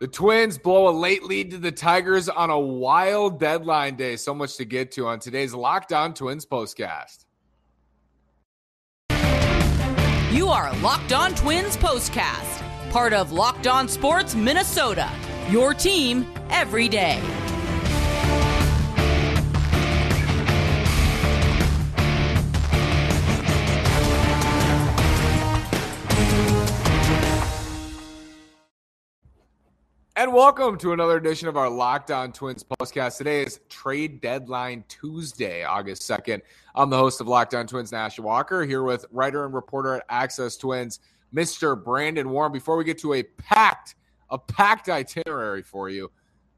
The Twins blow a late lead to the Tigers on a wild deadline day. So much to get to on today's Locked On Twins postcast. You are Locked On Twins postcast, part of Locked On Sports Minnesota. Your team every day. And welcome to another edition of our Locked On Twins podcast. Today is Trade Deadline Tuesday, August 2nd. I'm the host of Locked On Twins, Nash Walker, here with writer and reporter at Access Twins, Mr. Brandon Warne. Before we get to a packed, a packed itinerary for you,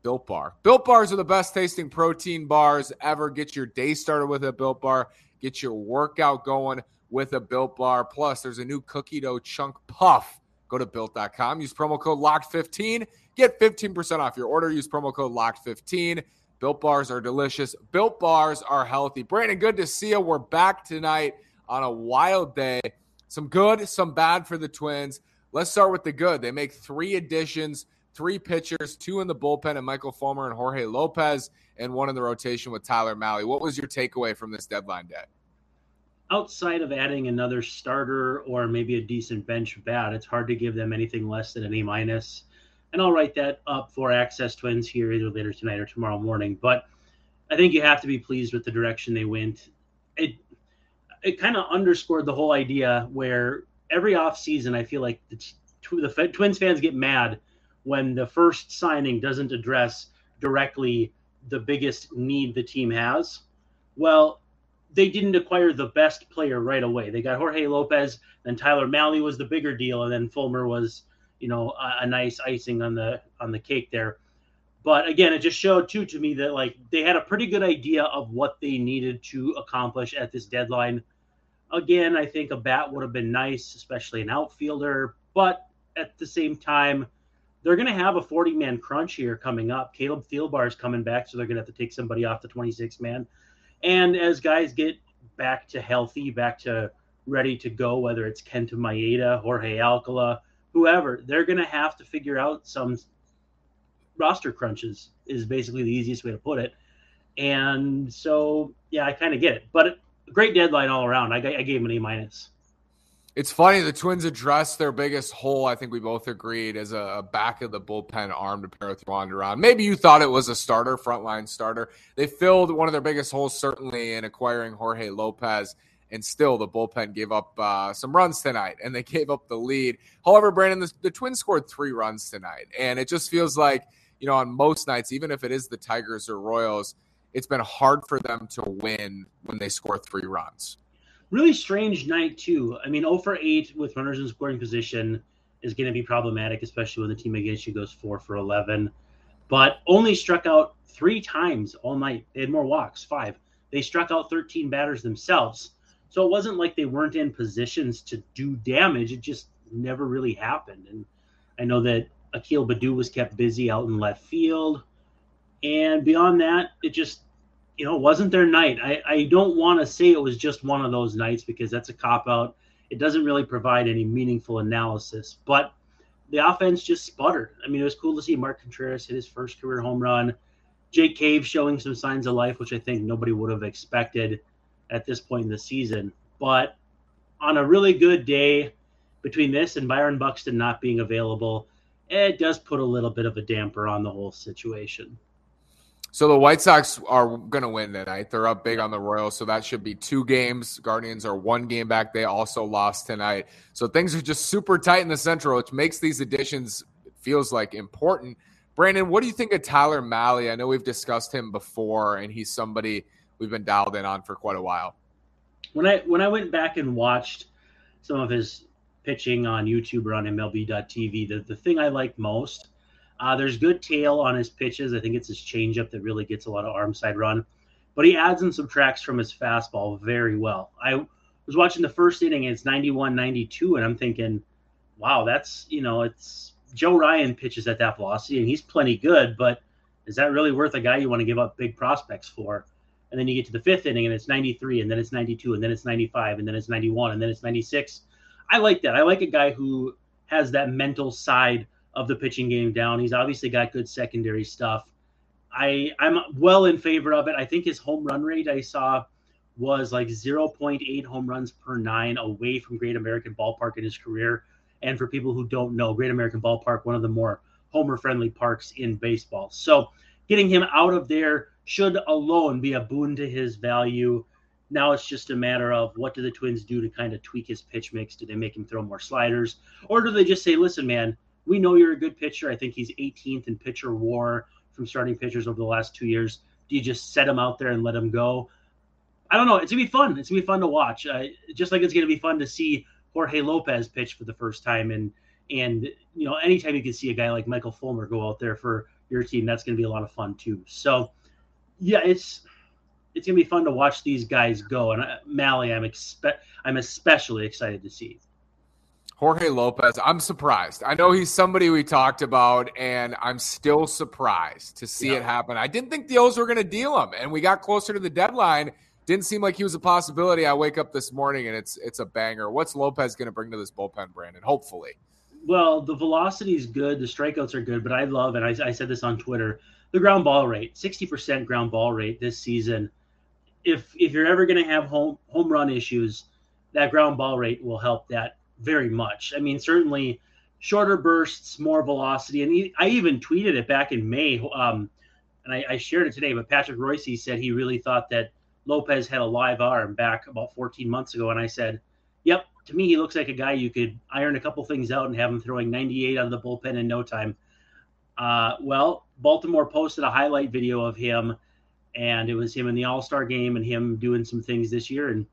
Built Bar. Built Bars are the best tasting protein bars ever. Get your day started with a Built Bar. Get your workout going with a Built Bar. Plus, there's a new cookie dough chunk puff. Go to built.com. Use promo code LOCKED15 Get 15% off your order. Use promo code LOCKED15. Built bars are delicious. Built bars are healthy. Brandon, good to see you. We're back tonight on a wild day. Some good, some bad for the Twins. Let's start with the good. They make three additions, three pitchers, two in the bullpen, and Michael Fulmer and Jorge Lopez, and one in the rotation with Tyler Mahle. What was your takeaway from this deadline day? Outside of adding another starter or maybe a decent bench bat, it's hard to give them anything less than an A minus. and I'll write that up for Access Twins here either later tonight or tomorrow morning. But I think you have to be pleased with the direction they went. It it kind of underscored the whole idea where every offseason I feel like the, the Twins fans get mad when the first signing doesn't address directly the biggest need the team has. Well, they didn't acquire the best player right away. They got Jorge Lopez, then Tyler Mahle was the bigger deal, and then Fulmer was you know a, a, nice icing on the on the cake there. But again, it just showed too to me that like they had a pretty good idea of what they needed to accomplish at this deadline. Again, I think a bat would have been nice, especially an outfielder. But at the same time, they're going to have a 40 man crunch here coming up. Caleb Thielbar is coming back, so they're going to have to take somebody off the 26 man. And as guys get back to healthy, back to ready to go, whether it's Kenta Maeda, Jorge Alcala, whoever, they're going to have to figure out some roster crunches, is basically the easiest way to put it. And so, yeah, I kind of get it. But great deadline all around. I, I gave him an A minus. It's funny the Twins addressed their biggest hole. I think we both agreed as a, back of the bullpen arm to pair with Duran. Maybe you thought it was a starter, frontline starter. They filled one of their biggest holes certainly in acquiring Jorge Lopez and still the bullpen gave up uh, some runs tonight and they gave up the lead. However, Brandon, the, the, Twins scored three runs tonight, and it just feels like you know on most nights, even if it is the Tigers or Royals, it's been hard for them to win when they score three runs. Really strange night too. I mean, 0 for 8 with runners in scoring position is going to be problematic, especially when the team against you goes 4 for 11. But only struck out three times all night. They had more walks, five. They struck out 13 batters themselves so it wasn't like they weren't in positions to do damage. It just never really happened. And I know that Akil Baddoo was kept busy out in left field. And beyond that, it just, you know, wasn't their night. I, I don't want to say it was just one of those nights because that's a cop out. It doesn't really provide any meaningful analysis. But the offense just sputtered. I mean, it was cool to see Mark Contreras hit his first career home run. Jake Cave showing some signs of life, which I think nobody would have expected at this point in the season. But on a really good day, between this and Byron Buxton not being available, it does put a little bit of a damper on the whole situation. So the White Sox are going to win tonight. They're up big on the Royals, so that should be two games. Guardians are one game back. They also lost tonight. So things are just super tight in the Central, which makes these additions feels like important. Brandon, what do you think of Tyler Mahle? I know we've discussed him before, and he's somebody we've been dialed in on for quite a while. When I when I went back and watched some of his pitching on YouTube or on MLB.tv, the, the thing I like most, uh, there's good tail on his pitches. I think it's his changeup that really gets a lot of arm side run, but he adds and subtracts from his fastball very well. I was watching the first inning, it's 91 92, and I'm thinking, wow, that's, you know, it's Joe Ryan pitches at that velocity, and he's plenty good, but is that really worth a guy you want to give up big prospects for? and then you get to the fifth inning and it's 93 and then it's 92 and then it's 95 and then it's 91 and then it's 96 i like that i like a guy who has that mental side of the pitching game down. He's obviously got good secondary stuff. I I'm well in favor of it. I think his home run rate I saw was like 0.8 home runs per nine away from Great American Ballpark in his career. And for people who don't know, Great American Ballpark, one of the more homer friendly parks in baseball. So getting him out of there should alone be a boon to his value. Now it's just a matter of what do the Twins do to kind of tweak his pitch mix? Do they make him throw more sliders? Or do they just say, listen, man, we know you're a good pitcher. I think he's 18th in pitcher war from starting pitchers over the last two years. Do you just set him out there and let him go? I don't know. It's gonna be fun. It's gonna be fun to watch. Uh, just like it's gonna be fun to see Jorge Lopez pitch for the first time, and and you know, anytime you can see a guy like Michael Fulmer go out there for your team, that's gonna be a lot of fun too. So, yeah, it's it's gonna be fun to watch these guys go. And uh, Mahle, I'm expect I'm especially excited to see. Jorge Lopez, I'm surprised. I know he's somebody we talked about, and I'm still surprised to see yeah. it happen. I didn't think the O's were going to deal him, and we got closer to the deadline. Didn't seem like he was a possibility. I wake up this morning and it's it's a banger. What's Lopez going to bring to this bullpen, Brandon? Hopefully. Well, the velocity is good. The strikeouts are good, but I love, and I, I said this on Twitter, the ground ball rate, 60% ground ball rate this season. If if you're ever going to have home home run issues, that ground ball rate will help that very much. I mean, certainly shorter bursts, more velocity. And I even tweeted it back in May, um, and I, I, shared it today. But Patrick Royce said he really thought that Lopez had a live arm back about 14 months ago. And I said, yep, to me, he looks like a guy you could iron a couple things out and have him throwing 98 out of the bullpen in no time. Uh, well, Baltimore posted a highlight video of him, and it was him in the All Star game and him doing some things this year. And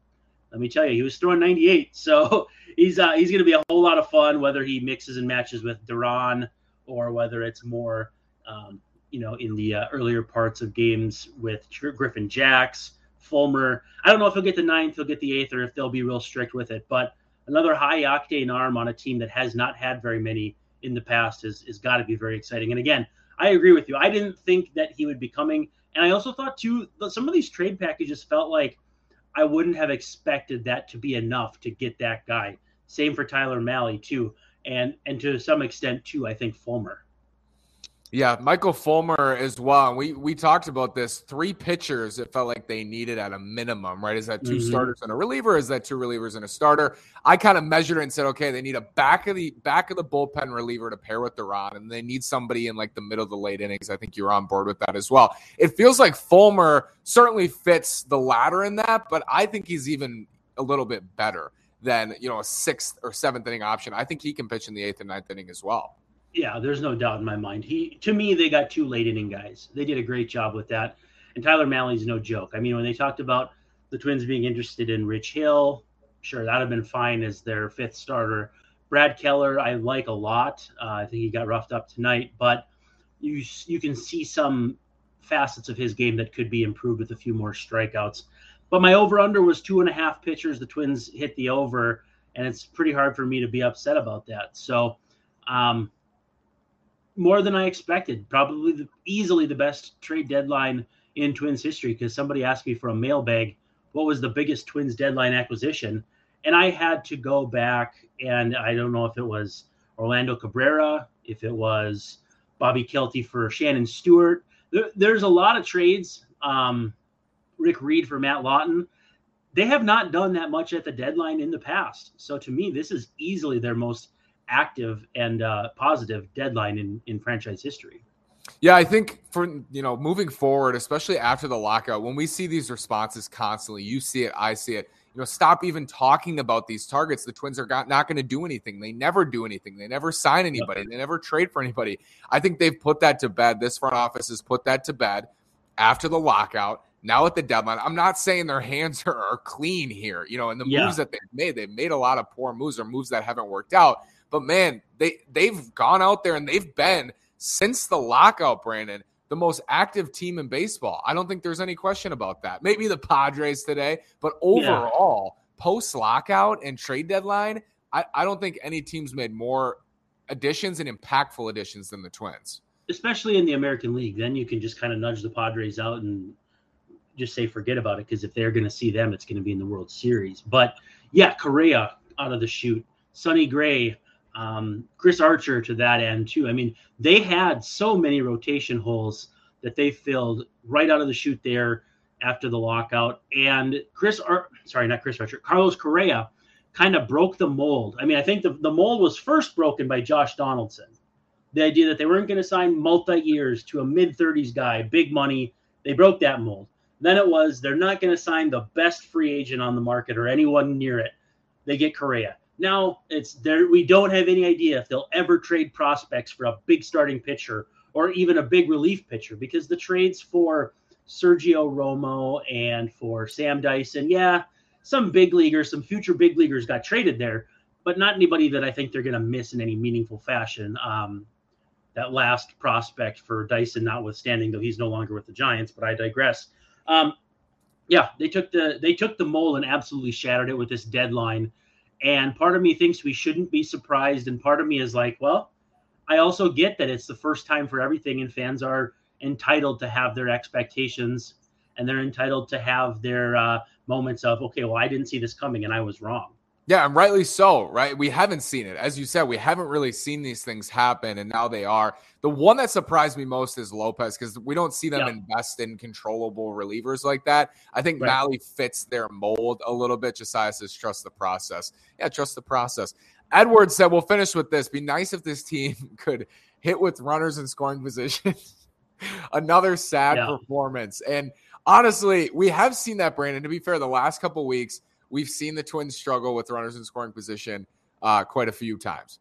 let me tell you, he was throwing 98. So he's uh, he's going to be a whole lot of fun, whether he mixes and matches with Duran or whether it's more, um, you know, in the uh, earlier parts of games with Griffin Jax, Fulmer. I don't know if he'll get the ninth, he'll get the eighth, or if they'll be real strict with it. But another high octane arm on a team that has not had very many in the past is is got to be very exciting. And again, I agree with you. I didn't think that he would be coming, and I also thought too that some of these trade packages felt like I wouldn't have expected that to be enough to get that guy. Same for Tyler Mahle too, and and to some extent too, I think Fulmer. Yeah, Michael Fulmer as well. We we talked about this. Three pitchers it felt like they needed at a minimum, right? Is that 2 mm-hmm. starters and a reliever? Is that two relievers and a starter? I kind of measured it and said, okay, they need a back of the back of the bullpen reliever to pair with Duran, and they need somebody in like the middle of the late innings. I think you're on board with that as well. It feels like Fulmer certainly fits the latter in that, but I think he's even a little bit better than you know a sixth or seventh inning option. I think he can pitch in the eighth and ninth inning as well. Yeah, there's no doubt in my mind. He to me, they got two late inning guys. They did a great job with that. And Tyler Mahle's no joke. I mean, when they talked about the Twins being interested in Rich Hill, sure that'd have been fine as their fifth starter. Brad Keller, I like a lot. Uh, I think he got roughed up tonight, but you you can see some facets of his game that could be improved with a few more strikeouts. But my over under was two and a half pitchers. The Twins hit the over, and it's pretty hard for me to be upset about that. So, um, more than I expected. Probably the, easily the best trade deadline in Twins history because somebody asked me for a mailbag what was the biggest Twins deadline acquisition, and I had to go back and I don't know if it was Orlando Cabrera, if it was Bobby Kielty for Shannon Stewart. There, there's a lot of trades. Um, Rick Reed for Matt Lawton. They have not done that much at the deadline in the past. So to me, this is easily their most active and uh, positive deadline in, in franchise history. Yeah, I think for you know moving forward, especially after the lockout, when we see these responses constantly, you see it, I see it. You know, stop even talking about these targets. The Twins are not going to do anything. They never do anything. They never sign anybody. They never trade for anybody. I think they've put that to bed. This front office has put that to bed after the lockout. Now at the deadline, I'm not saying their hands are, are clean here. You know, and the yeah. moves that they've made, they've made a lot of poor moves or moves that haven't worked out. But man, they they've gone out there and they've been since the lockout, Brandon, the most active team in baseball. I don't think there's any question about that. Maybe the Padres today, but overall, yeah. post lockout and trade deadline, I, I don't think any team's made more additions and impactful additions than the Twins. Especially in the American League. Then you can just kind of nudge the Padres out and just say forget about it because if they're going to see them, it's going to be in the World Series. But yeah, Correa out of the shoot, Sonny Gray, Um, Chris Archer to that end too. I mean, they had so many rotation holes that they filled right out of the chute there after the lockout. And Chris, Ar- sorry, not Chris Archer, Carlos Correa kind of broke the mold. I mean, I think the, the mold was first broken by Josh Donaldson. The idea that they weren't going to sign multi years to a mid 30s guy, big money. They broke that mold. Then it was they're not going to sign the best free agent on the market or anyone near it. They get Correa. Now it's there. We don't have any idea if they'll ever trade prospects for a big starting pitcher or even a big relief pitcher because the trades for Sergio Romo and for Sam Dyson, yeah, some big leaguers, some future big leaguers got traded there, but not anybody that I think they're going to miss in any meaningful fashion. Um, that last prospect for Dyson, notwithstanding, though he's no longer with the Giants, but I digress. Um, yeah, they took the they took the mole and absolutely shattered it with this deadline. And part of me thinks we shouldn't be surprised, and part of me is like, well, I also get that it's the first time for everything, and fans are entitled to have their expectations, and they're entitled to have their uh, moments of, okay, well, I didn't see this coming, and I was wrong. Yeah, and rightly so, right? We haven't seen it. As you said, we haven't really seen these things happen, and now they are. The one that surprised me most is Lopez because we don't see them yeah. invest in controllable relievers like that. I think right. Mahle fits their mold a little bit. Josiah says, trust the process. Yeah, trust the process. Edwards said, we'll finish with this. Be nice if this team could hit with runners in scoring position. Another sad yeah. performance. And honestly, we have seen that, Brandon. To be fair, the last couple weeks – we've seen the Twins struggle with runners in scoring position uh, quite a few times.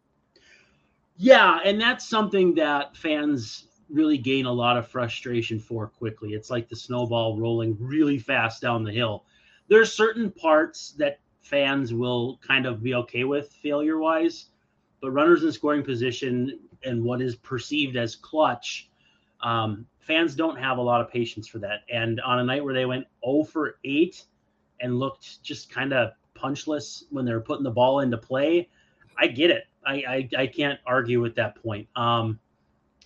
Yeah, and that's something that fans really gain a lot of frustration for quickly. It's like the snowball rolling really fast down the hill. There's certain parts that fans will kind of be okay with failure wise, but runners in scoring position and what is perceived as clutch, um, fans don't have a lot of patience for that. And on a night where they went 0 for 8, and looked just kind of punchless when they were putting the ball into play. I get it. I, I, I can't argue with that point. Um,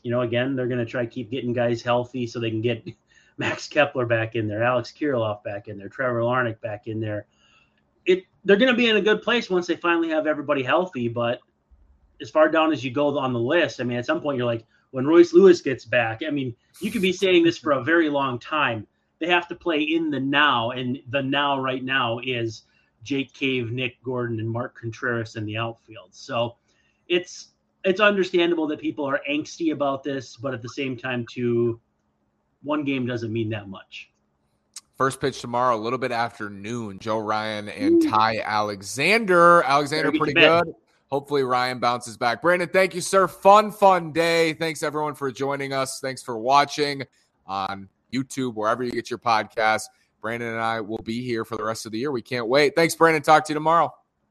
you know, again, they're going to try to keep getting guys healthy so they can get Max Kepler back in there, Alex Kirilloff back in there, Trevor Larnach back in there. It they're going to be in a good place once they finally have everybody healthy. But as far down as you go on the list, I mean, at some point you're like, when Royce Lewis gets back, I mean, you could be saying this for a very long time they have to play in the now, and the now right now is Jake Cave, Nick Gordon, and Mark Contreras in the outfield. So it's it's understandable that people are angsty about this, but at the same time, too, one game doesn't mean that much. First pitch tomorrow, a little bit after noon. Joe Ryan and Ooh. Ty Alexander. Alexander pretty good. Hopefully Ryan bounces back. Brandon, thank you, sir. Fun, fun day. Thanks everyone for joining us. Thanks for watching on YouTube, wherever you get your podcast. Brandon and I will be here for the rest of the year. We can't wait. Thanks, Brandon. Talk to you tomorrow.